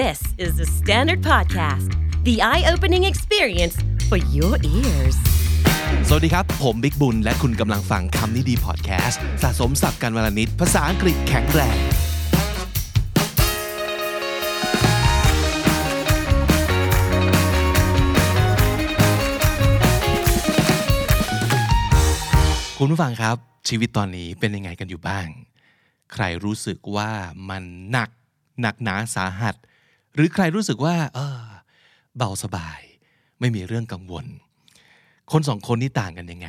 This is the Standard Podcast, the eye opening experience for your ears. สวัสดีครับ ผมบิ๊กบุญ และคุณกำลังฟังคำนี้ดีพอดแคสต์สะสมสับการวลนิดภาษาอังกฤษแข็งแรงคุณผู้ฟังครับ ชีวิตตอนนี้เป็นยังไงกันอยู่บ้าง ใครรู้สึกว่ามันหนักหนักหนาสาหัส หรือใครรู้สึกว่า เออ เบาสบาย ไม่มีเรื่องกังวล คนสองคนนี่ต่างกันยังไง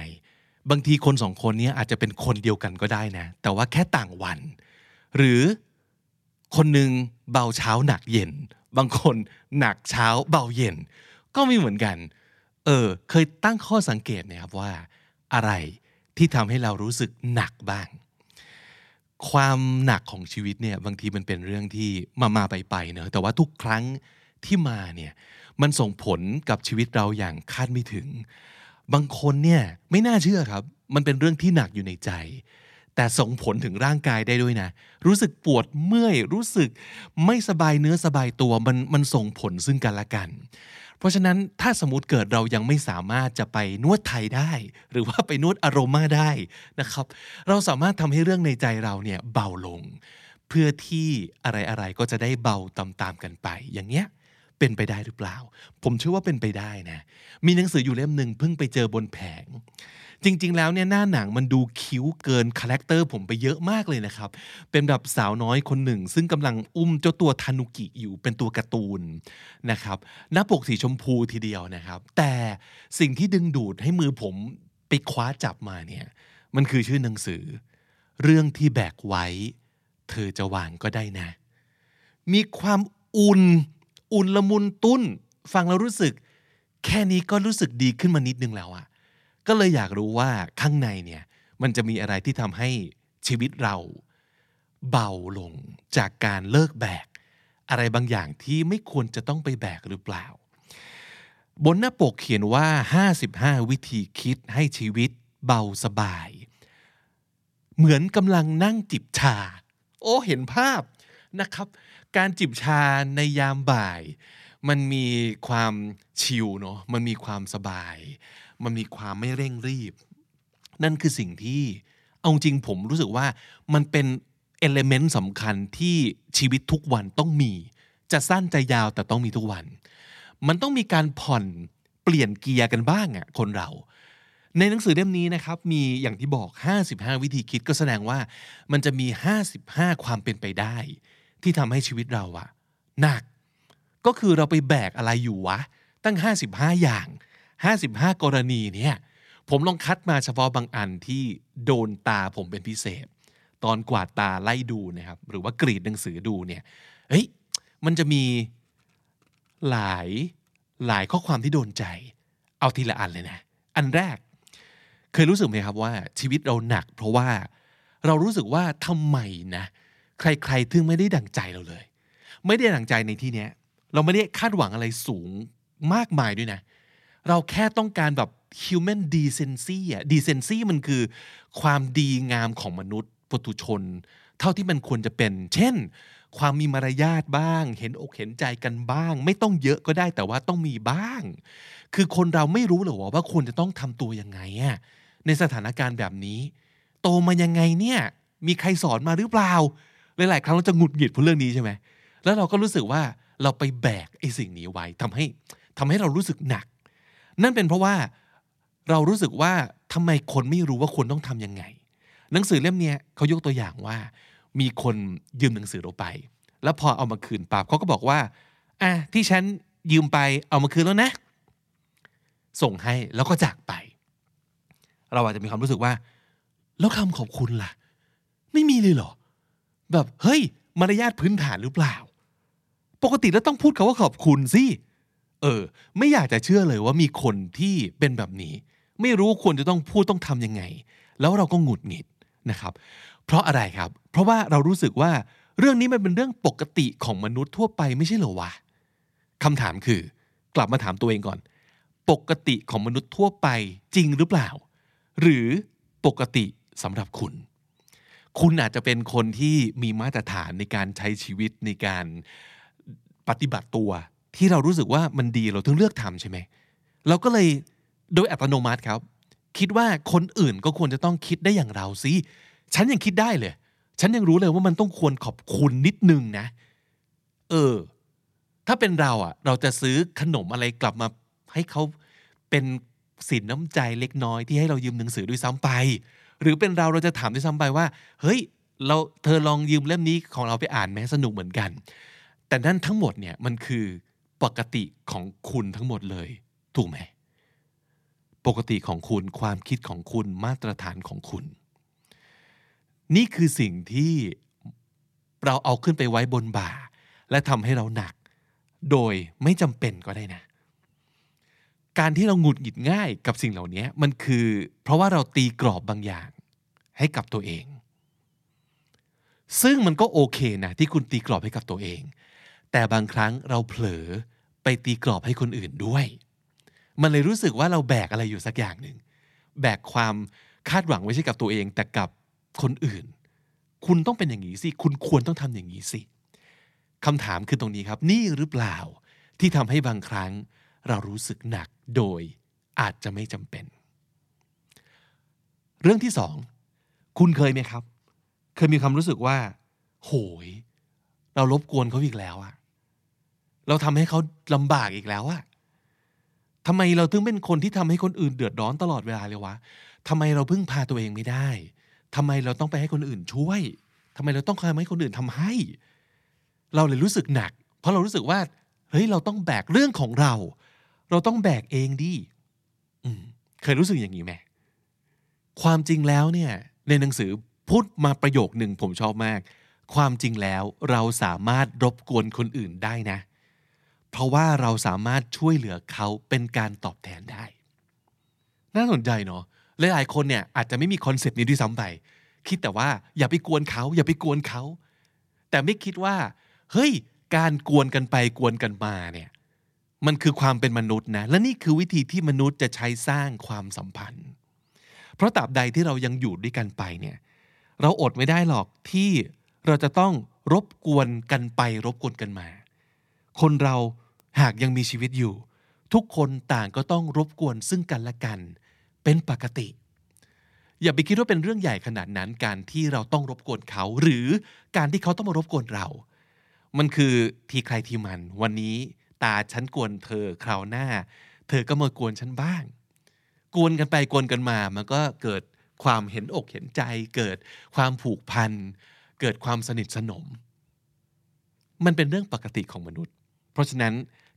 บางทีคนสองคนนี้อาจจะเป็นคนเดียวกันก็ได้นะ แต่ว่าแค่ต่างวัน หรือคนหนึ่งเบาเช้าหนักเย็น บางคนหนักเช้าเบาเย็น ก็ไม่เหมือนกัน เออ เคยตั้งข้อสังเกตไหมครับว่า อะไรที่ทำให้เรารู้สึกหนักบ้าง ความหนักของชีวิตเนี่ยบางทีมันเป็นเรื่องที่มามาไปไปเนอะแต่ว่าทุกครั้งที่มาเนี่ยมันส่งผลกับชีวิตเราอย่างคาดไม่ถึง บางคนเนี่ยไม่น่าเชื่อครับ มันเป็นเรื่องที่หนักอยู่ในใจ แต่ส่งผลถึงร่างกายได้ด้วยนะ รู้สึกปวดเมื่อย รู้สึกไม่สบายเนื้อสบายตัวมันมันส่งผลซึ่งกันและกัน เพราะฉะนั้นถ้าสมมติเกิดเรายังไม่สามารถจะไปนวดไทยได้ หรือว่าไปนวดอโรมาได้นะครับ เราสามารถทำให้เรื่องในใจเราเนี่ยเบาลง เพื่อที่อะไรๆก็จะได้เบาตามๆกันไปอย่างเงี้ย เป็นไปได้หรือเปล่า ผมเชื่อว่าเป็นไปได้นะ มีหนังสืออยู่เล่มหนึ่งเพิ่งไปเจอบนแผง จริง ๆ แล้วเนี่ยหน้าหนังสือมันดูคิ้วท์เกิน character ผมไปเยอะมากเลยนะครับ เป็นแบบสาวน้อยคนหนึ่ง ซึ่งกำลังอุ้มเจ้าตัวทานุกิอยู่เป็นตัวการ์ตูนนะครับ หน้าปกสีชมพูทีเดียวนะครับ แต่สิ่งที่ดึงดูดให้มือผมไปคว้าจับมาเนี่ยมันคือชื่อหนังสือ เรื่องที่แบกไว้ เธอจะวางก็ได้นะ มีความอุ่น อุ่นละมุนตุ้น ฟังแล้วรู้สึก แค่นี้ก็รู้สึกดีขึ้นมานิดนึงแล้วอะก็เลยอยากรู้ว่าข้างในเนี่ยมันจะมีอะไรที่ทำให้ชีวิตเรา เบาลงจากการเลิกแบก อะไรบางอย่างที่ไม่ควรจะต้องไปแบกหรือเปล่า บนหน้าปกเขียนว่า 55 วิธีคิดให้ชีวิตเบาสบาย เหมือนกำลังนั่งจิบชา โอ้เห็นภาพนะครับ การจิบชาในยามบ่าย มันมีความชิลเนาะมันมีความสบาย มันมีความไม่เร่งรีบ นั่นคือสิ่งที่เอาจริงผมรู้สึกว่ามันเป็นเอลเมนต์สำคัญที่ชีวิตทุกวันต้องมี จะสั้นจะยาวแต่ต้องมีทุกวัน มันต้องมีการผ่อนเปลี่ยนเกียร์กันบ้างอะคนเรา ในหนังสือเล่มนี้นะครับ มีอย่างที่บอก 55 วิธีคิดก็แสดงว่ามันจะมี 55 ความเป็นไปได้ ที่ทำให้ชีวิตเราอะหนัก ก็คือเราไปแบกอะไรอยู่วะ ตั้ง 55 อย่าง 55 กรณีเนี่ยผมลองคัดมาเฉพาะบางอันที่โดนตาผมเป็นพิเศษ ตอนกวาดตาไล่ดูนะครับ หรือว่ากรีดหนังสือดูเนี่ยเฮ้ยมันจะมีหลายหลายข้อความที่โดนใจ เอาทีละอันเลยนะ อันแรก เคยรู้สึกไหมครับว่าชีวิตเราหนัก เพราะว่าเรารู้สึกว่าทำไมนะ ใครๆถึงไม่ได้ดั่งใจเราเลย ไม่ได้ดั่งใจในที่เนี้ย เราไม่ได้คาดหวังอะไรสูงมากมายด้วยนะ เราแค่ต้องการแบบ human decency อะ decency มันคือความดีงามของมนุษย์ปุถุชน เท่าที่มันควรจะเป็น เช่น ความมีมารยาทบ้าง เห็นอกเห็นใจกันบ้าง ไม่ต้องเยอะก็ได้แต่ว่าต้องมีบ้าง คือคนเราไม่รู้หรอว่าควรจะต้องทำตัวยังไงอะในสถานการณ์แบบนี้ โตมายังไงเนี่ย มีใครสอนมาหรือเปล่า หลายๆครั้งเราจะหงุดหงิดเพราะเรื่องนี้ใช่ไหมแล้วเราก็รู้สึกว่าเราไปแบกไอ้สิ่งนี้ไว้ทำให้ทำให้เรารู้สึกหนัก นั่นเป็นเพราะว่าเรารู้สึกว่าทำไมคนไม่รู้ว่าควรต้องทำยังไง หนังสือเล่มนี้เขายกตัวอย่างว่า มีคนยืมหนังสือเราไป แล้วพอเอามาคืนปั๊บเขาก็บอกว่าอะที่ฉันยืมไปเอามาคืนแล้วนะ ส่งให้แล้วก็จากไป เราอาจจะมีความรู้สึกว่า แล้วคำขอบคุณล่ะ ไม่มีเลยเหรอ แบบเฮ้ยมารยาทพื้นฐานหรือเปล่า ปกติแล้วต้องพูดคาว่าขอบคุณสิเออ ไม่อยากจะเชื่อเลยว่ามีคนที่เป็นแบบนี้ ไม่รู้ควรจะต้องพูดต้องทำยังไง แล้วเราก็หงุดหงิดนะครับ เพราะอะไรครับ เพราะว่าเรารู้สึกว่าเรื่องนี้มันเป็นเรื่องปกติของมนุษย์ทั่วไปไม่ใช่เหรอวะคำถามคือ กลับมาถามตัวเองก่อน ปกติของมนุษย์ทั่วไปจริงหรือเปล่า หรือปกติสำหรับคุณ คุณอาจจะเป็นคนที่มีมาตรฐานในการใช้ชีวิตในการปฏิบัติตัว ที่เรารู้สึกว่ามันดีเราถึงเลือกทำใช่ไหมเราก็เลยโดยอัตโนมัติครับ คิดว่าคนอื่นก็ควรจะต้องคิดได้อย่างเราสิฉันยังคิดได้เลย ฉันยังรู้เลยว่ามันต้องควรขอบคุณนิดนึงนะ เออ ถ้าเป็นเราอะ เราจะซื้อขนมอะไรกลับมาให้เขาเป็นสินน้ำใจเล็กน้อยที่ให้เรายืมหนังสือด้วยซ้ำไป หรือเป็นเราเราจะถามด้วยซ้ำไปว่า เฮ้ย เราเธอลองยืมเล่มนี้ของเราไปอ่านแม้สนุกเหมือนกัน แต่นั่นทั้งหมดเนี่ยมันคือปกติของคุณทั้งหมดเลย ถูกไหม ปกติของคุณความคิดของคุณมาตรฐานของคุณ นี่คือสิ่งที่เราเอาขึ้นไปไว้บนบ่า และทำให้เราหนัก โดยไม่จำเป็นก็ได้นะ การที่เราหงุดหงิดง่ายกับสิ่งเหล่านี้มันคือ เพราะว่าเราตีกรอบบางอย่าง ให้กับตัวเอง ซึ่งมันก็โอเคนะที่คุณตีกรอบให้กับตัวเอง แต่บางครั้งเราเผลอไปตีกรอบให้คนอื่นด้วย มันเลยรู้สึกว่าเราแบกอะไรอยู่สักอย่างหนึ่ง แบกความคาดหวังไม่ใช่กับตัวเอง แต่กับคนอื่น คุณต้องเป็นอย่างนี้สิ คุณควรต้องทำอย่างนี้สิคำถามคือตรงนี้ครับ นี่หรือเปล่าที่ทำให้บางครั้งเรารู้สึกหนักโดยอาจจะไม่จำเป็น เรื่องที่สอง คุณเคยไหมครับ เคยมีความรู้สึกว่า โหย เรารบกวนเขาอีกแล้วอะเราทำให้เขาลำบากอีกแล้วอะทำไมเราถึงเป็นคนที่ทำให้คนอื่นเดือดร้อนตลอดเวลาเลยวะทำไมเราพึ่งพาตัวเองไม่ได้ทำไมเราต้องไปให้คนอื่นช่วยทำไมเราต้องคอยให้คนอื่นทำให้ เราเลยรู้สึกหนัก เพราะเรารู้สึกว่าเฮ้ยเราต้องแบกเรื่องของเรา เราต้องแบกเองดิอืเคยรู้สึกอย่างนี้ไหมความจริงแล้วเนี่ย ในหนังสือพูดมาประโยคหนึ่งผมชอบมาก ความจริงแล้วเราสามารถรบกวนคนอื่นได้นะ เพราะว่าเราสามารถช่วยเหลือเขาเป็นการตอบแทนได้ น่าสนใจเนาะหลายๆคนเนี่ยอาจจะไม่มี concept นี้ด้วยซ้ำไปคิดแต่ว่าอย่าไปกวนเขา อย่าไปกวนเขา แต่ไม่คิดว่า เฮ้ย การกวนกันไปกวนกันมาเนี่ยมันคือความเป็นมนุษย์นะ และนี่คือวิธีที่มนุษย์จะใช้สร้างความสัมพันธ์ เพราะตราบใดที่เรายังอยู่ด้วยกันไปเนี่ยเราอดไม่ได้หรอกที่เราจะต้องรบกวนกันไปรบกวนกันมา คนเราหากยังมีชีวิตอยู่ ทุกคนต่างก็ต้องรบกวนซึ่งกันและกัน เป็นปกติ อย่าไปคิดว่าเป็นเรื่องใหญ่ขนาดนั้นการที่เราต้องรบกวนเขา หรือการที่เขาต้องมารบกวนเรา มันคือทีใครทีมัน วันนี้ตาฉันกวนเธอคราวหน้า เธอก็มากวนฉันบ้าง กวนกันไปกวนกันมา มันก็เกิดความเห็นอกเห็นใจ เกิดความผูกพัน เกิดความสนิทสนม มันเป็นเรื่องปกติของมนุษย์ เพราะฉะนั้น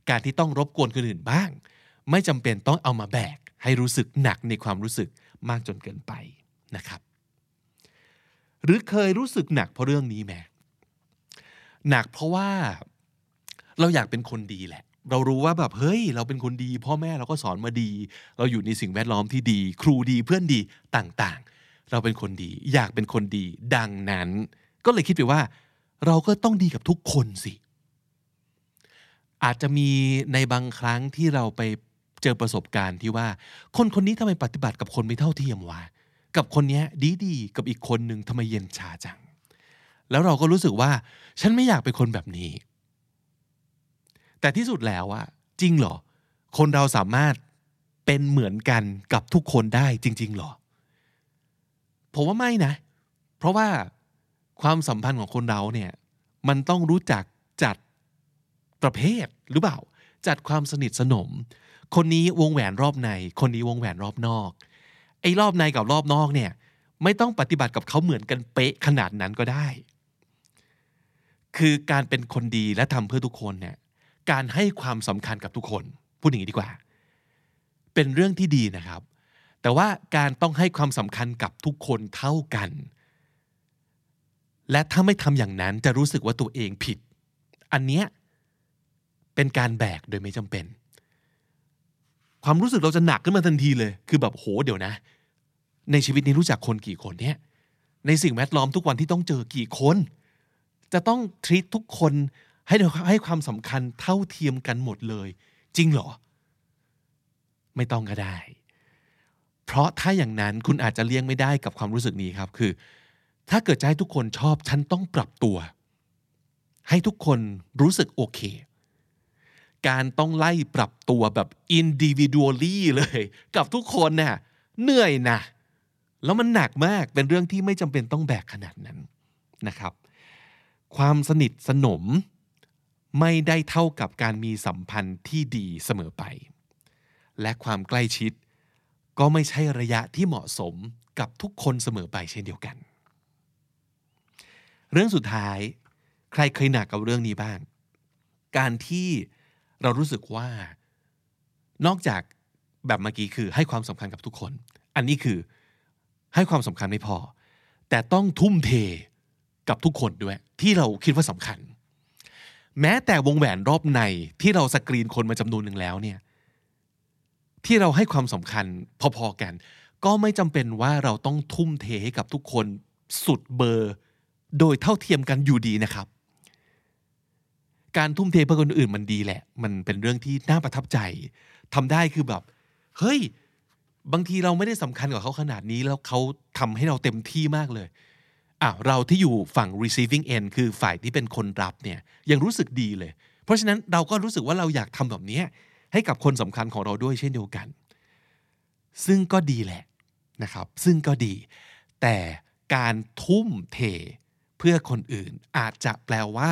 การที่ต้องรบกวนคนอื่นบ้าง ไม่จำเป็นต้องเอามาแบก ให้รู้สึกหนักในความรู้สึกมากจนเกินไปนะครับ หรือเคยรู้สึกหนักเพราะเรื่องนี้ไหมหนักเพราะว่าเราอยากเป็นคนดีแหละ เรารู้ว่าแบบเฮ้ย เราเป็นคนดี พ่อแม่เราก็สอนมาดี เราอยู่ในสิ่งแวดล้อมที่ดี ครูดีเพื่อนดีต่างๆ เราเป็นคนดี อยากเป็นคนดี ดังนั้น ก็เลยคิดไปว่า เราก็ต้องดีกับทุกคนสิ อาจจะมีในบางครั้งที่เราไปเจอประสบการณ์ที่ว่า คนคนนี้ทำไมปฏิบัติกับคนไม่เท่าเทียมวะกับคนนี้ดีดีกับอีกคนหนึ่งทำไมเย็นชาจัง แล้วเราก็รู้สึกว่า ฉันไม่อยากเป็นคนแบบนี้ แต่ที่สุดแล้วอะจริงเหรอ คนเราสามารถเป็นเหมือนกันกับทุกคนได้จริงๆเหรอ ผมว่าไม่นะ เพราะว่าความสัมพันธ์ของคนเราเนี่ยมันต้องรู้จักจัดประเภทหรือเปล่า จัดความสนิทสนม คนนี้วงแหวนรอบใน คนนี้วงแหวนรอบนอก ไอ้รอบในกับรอบนอกเนี่ยไม่ต้องปฏิบัติกับเขาเหมือนกันเป๊ะขนาดนั้นก็ได้ คือการเป็นคนดีและทำเพื่อทุกคนเนี่ย การให้ความสำคัญกับทุกคน พูดอย่างนี้ดีกว่า เป็นเรื่องที่ดีนะครับ แต่ว่าการต้องให้ความสำคัญกับทุกคนเท่ากัน และถ้าไม่ทำอย่างนั้นจะรู้สึกว่าตัวเองผิด อันเนี้ยเป็นการแบกโดยไม่จำเป็น ความรู้สึกเราจะหนักขึ้นมาทันทีเลย คือแบบโหเดี๋ยวนะ ในชีวิตนี้รู้จักคนกี่คนเนี่ยในสิ่งแวดล้อมทุกวันที่ต้องเจอกี่คน จะต้องทรีตทุกคน ให้ให้ความสำคัญเท่าเทียมกันหมดเลย จริงเหรอ ไม่ต้องก็ได้ เพราะถ้าอย่างนั้นคุณอาจจะเลี่ยงไม่ได้กับความรู้สึกนี้ครับคือ ถ้าเกิดจะให้ทุกคนชอบฉันต้องปรับตัว ให้ทุกคนรู้สึกโอเค การต้องไล่ปรับตัวแบบ individually เลย กับทุกคนเนี่ยเหนื่อยนะแล้วมันหนักมากเป็นเรื่องที่ไม่จำเป็นต้องแบกขนาดนั้นนะครับ ความสนิทสนม ไม่ได้เท่ากับการมีสัมพันธ์ที่ดีเสมอไป และความใกล้ชิด ก็ไม่ใช่ระยะที่เหมาะสมกับทุกคนเสมอไปเช่นเดียวกัน เรื่องสุดท้าย ใครเคยหนักกับเรื่องนี้บ้าง การที่เรารู้สึกว่า นอกจากแบบเมื่อกี้คือให้ความสำคัญกับทุกคน อันนี้คือให้ความสำคัญไม่พอ แต่ต้องทุ่มเทกับทุกคนด้วย ที่เราคิดว่าสำคัญ แม้แต่วงแหวนรอบในที่เราสกรีนคนมาจำนวนหนึ่งแล้วเนี่ยที่เราให้ความสำคัญพอๆกัน ก็ไม่จำเป็นว่าเราต้องทุ่มเทให้กับทุกคนสุดเบอร์ โดยเท่าเทียมกันอยู่ดีนะครับ การทุ่มเทเพื่อคนอื่นมันดีแหละ มันเป็นเรื่องที่น่าประทับใจทำได้คือแบบเฮ้ยบางทีเราไม่ได้สำคัญกับเขาขนาดนี้แล้วเขาทำให้เราเต็มที่มากเลย อะเราที่อยู่ฝั่ง receiving end คือฝ่ายที่เป็นคนรับเนี่ยยังรู้สึกดีเลย เพราะฉะนั้นเราก็รู้สึกว่าเราอยากทำแบบนี้ให้กับคนสำคัญของเราด้วยเช่นเดียวกัน ซึ่งก็ดีแหละนะครับ ซึ่งก็ดี แต่การทุ่มเทเพื่อคนอื่นอาจจะแปลว่า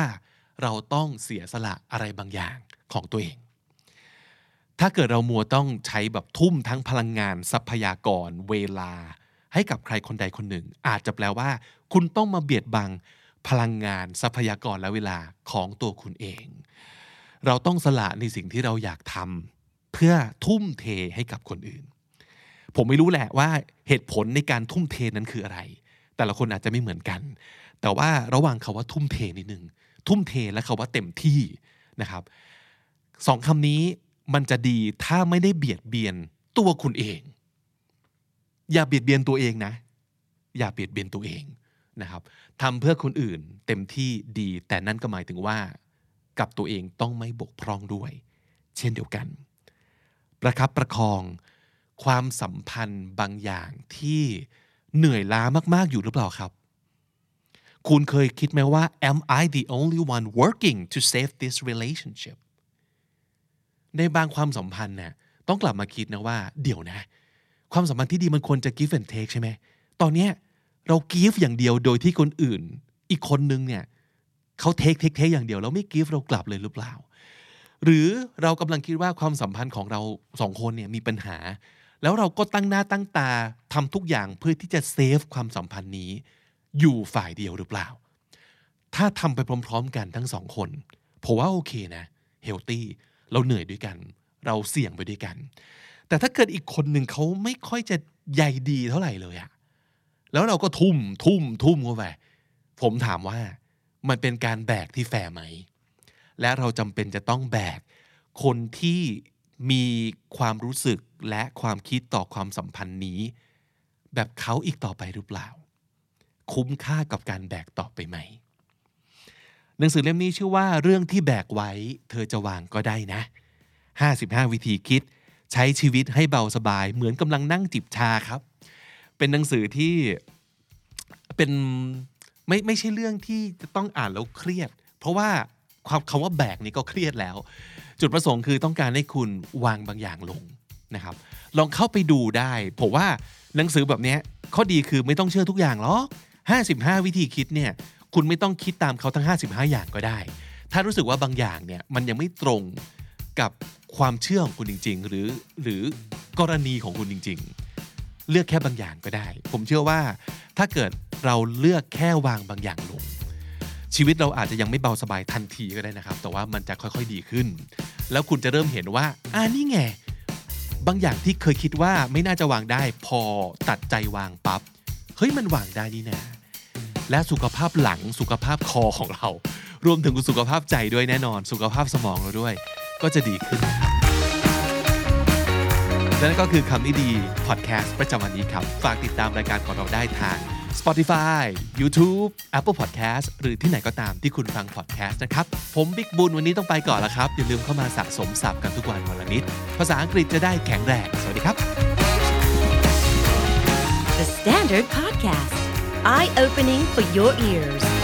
เราต้องเสียสละอะไรบางอย่างของตัวเอง ถ้าเกิดเรามัวต้องใช้แบบทุ่มทั้งพลังงานทรัพยากร เวลา ให้กับใครคนใดคนหนึ่ง อาจจะแปลว่า คุณต้องมาเบียดบังพลังงานทรัพยากรและเวลาของตัวคุณเอง เราต้องสละในสิ่งที่เราอยากทำเพื่อทุ่มเทให้กับคนอื่น ผมไม่รู้แหละว่าเหตุผลในการทุ่มเทนั้นคืออะไร แต่ละคนอาจจะไม่เหมือนกัน แต่ว่าระหว่างคาว่าทุ่มเทนิดนึง ทุ่มเทและคาว่าเต็มที่นะครับสองคำนี้มันจะดีถ้าไม่ได้เบียดเบียนตัวคุณเอง อย่าเบียดเบียนตัวเองนะ อย่าเบียดเบียนตัวเอง นะครับทำเพื่อคนอื่นเต็มที่ดี แต่นั่นก็หมายถึงว่า กับตัวเองต้องไม่บกพร่องด้วย เช่นเดียวกัน ประคับประคองความสัมพันธ์บางอย่างที่เหนื่อยล้ามากๆอยู่หรือเปล่าครับ คุณเคยคิดไหมว่า am I the only one working to save this relationship ในบางความสัมพันธ์เนี่ยต้องกลับมาคิดนะว่า เดี๋ยวนะ ความสัมพันธ์ที่ดีมันควรจะ give and take ใช่ไหมตอนเนี้ย เรา give อย่างเดียวโดยที่คนอื่น อีกคนนึงเนี่ยเขา take take take อย่างเดียวแล้วไม่ give เรากลับเลยหรือเปล่า หรือเรากำลังคิดว่าความสัมพันธ์ของเราสองคนเนี่ยมีปัญหา แล้วเราก็ตั้งหน้าตั้งตาทำทุกอย่างเพื่อที่จะเซฟความสัมพันธ์นี้ อยู่ฝ่ายเดียวหรือเปล่า ถ้าทำไปพร้อม ๆ กันทั้งสองคนผมว่าโอเคนะเฮลตี้เราเหนื่อยด้วยกัน เราเสี่ยงไปด้วยกัน แต่ถ้าเกิดอีกคนหนึ่งเขาไม่ค่อยจะใยดีเท่าไหร่เลยอะ แล้วเราก็ทุ่มทุ่มทุ่มเข้าไปผมถามว่ามันเป็นการแบกที่แฟร์ไหม และเราจำเป็นจะต้องแบก คนที่มีความรู้สึกและความคิดต่อความสัมพันธ์นี้ แบบเขาอีกต่อไปหรือเปล่า คุ้มค่ากับการแบกต่อไปไหม หนังสือเล่มนี้ชื่อว่าเรื่องที่แบกไว้ เธอจะวางก็ได้นะ 55 วิธีคิด ใช้ชีวิตให้เบาสบายเหมือนกำลังนั่งจิบชาครับ เป็นหนังสือที่เป็นไม่ไม่ใช่เรื่องที่จะต้องอ่านแล้วเครียด เพราะว่าความคำว่าแบกนี่ก็เครียดแล้ว จุดประสงค์คือต้องการให้คุณวางบางอย่างลงนะครับ ลองเข้าไปดูได้ผมว่าหนังสือแบบนี้ข้อดีคือไม่ต้องเชื่อทุกอย่างหรอก55 วิธีคิดเนี่ยคุณไม่ต้องคิดตามเขาทั้ง 55 อย่างก็ได้ ถ้ารู้สึกว่าบางอย่างเนี่ยมันยังไม่ตรงกับความเชื่อของคุณจริง ๆ หรือหรือกรณีของคุณจริง ๆ เลือกแค่บางอย่างก็ได้ ผมเชื่อว่าถ้าเกิดเราเลือกแค่วางบางอย่างลง ชีวิตเราอาจจะยังไม่เบาสบายทันทีก็ได้นะครับ แต่ว่ามันจะค่อยๆดีขึ้น แล้วคุณจะเริ่มเห็นว่าอ่านี่ไงบางอย่างที่เคยคิดว่าไม่น่าจะวางได้ พอตัดใจวางปับ๊บเฮ้ยมันวางได้นี่นาและสุขภาพหลังสุขภาพคอของเรา รวมถึงสุขภาพใจด้วยแน่นอน สุขภาพสมองเราด้วย ก็จะดีขึ้นนะครับ และนั่นก็คือคำนี้ดีพอดแคสต์ประจำวันนี้ครับ ฝากติดตามรายการของเราได้ทาง Spotify YouTube Apple Podcast หรือที่ไหนก็ตามที่คุณฟังพอดแคสต์นะครับ ผมบิ๊กบุญวันนี้ต้องไปก่อนแล้วครับ อย่าลืมเข้ามาสะสมศัพท์กันทุกวันวันละนิด ภาษาอังกฤษจะได้แข็งแรง สวัสดีครับ The Standard Podcast, eye opening for your ears.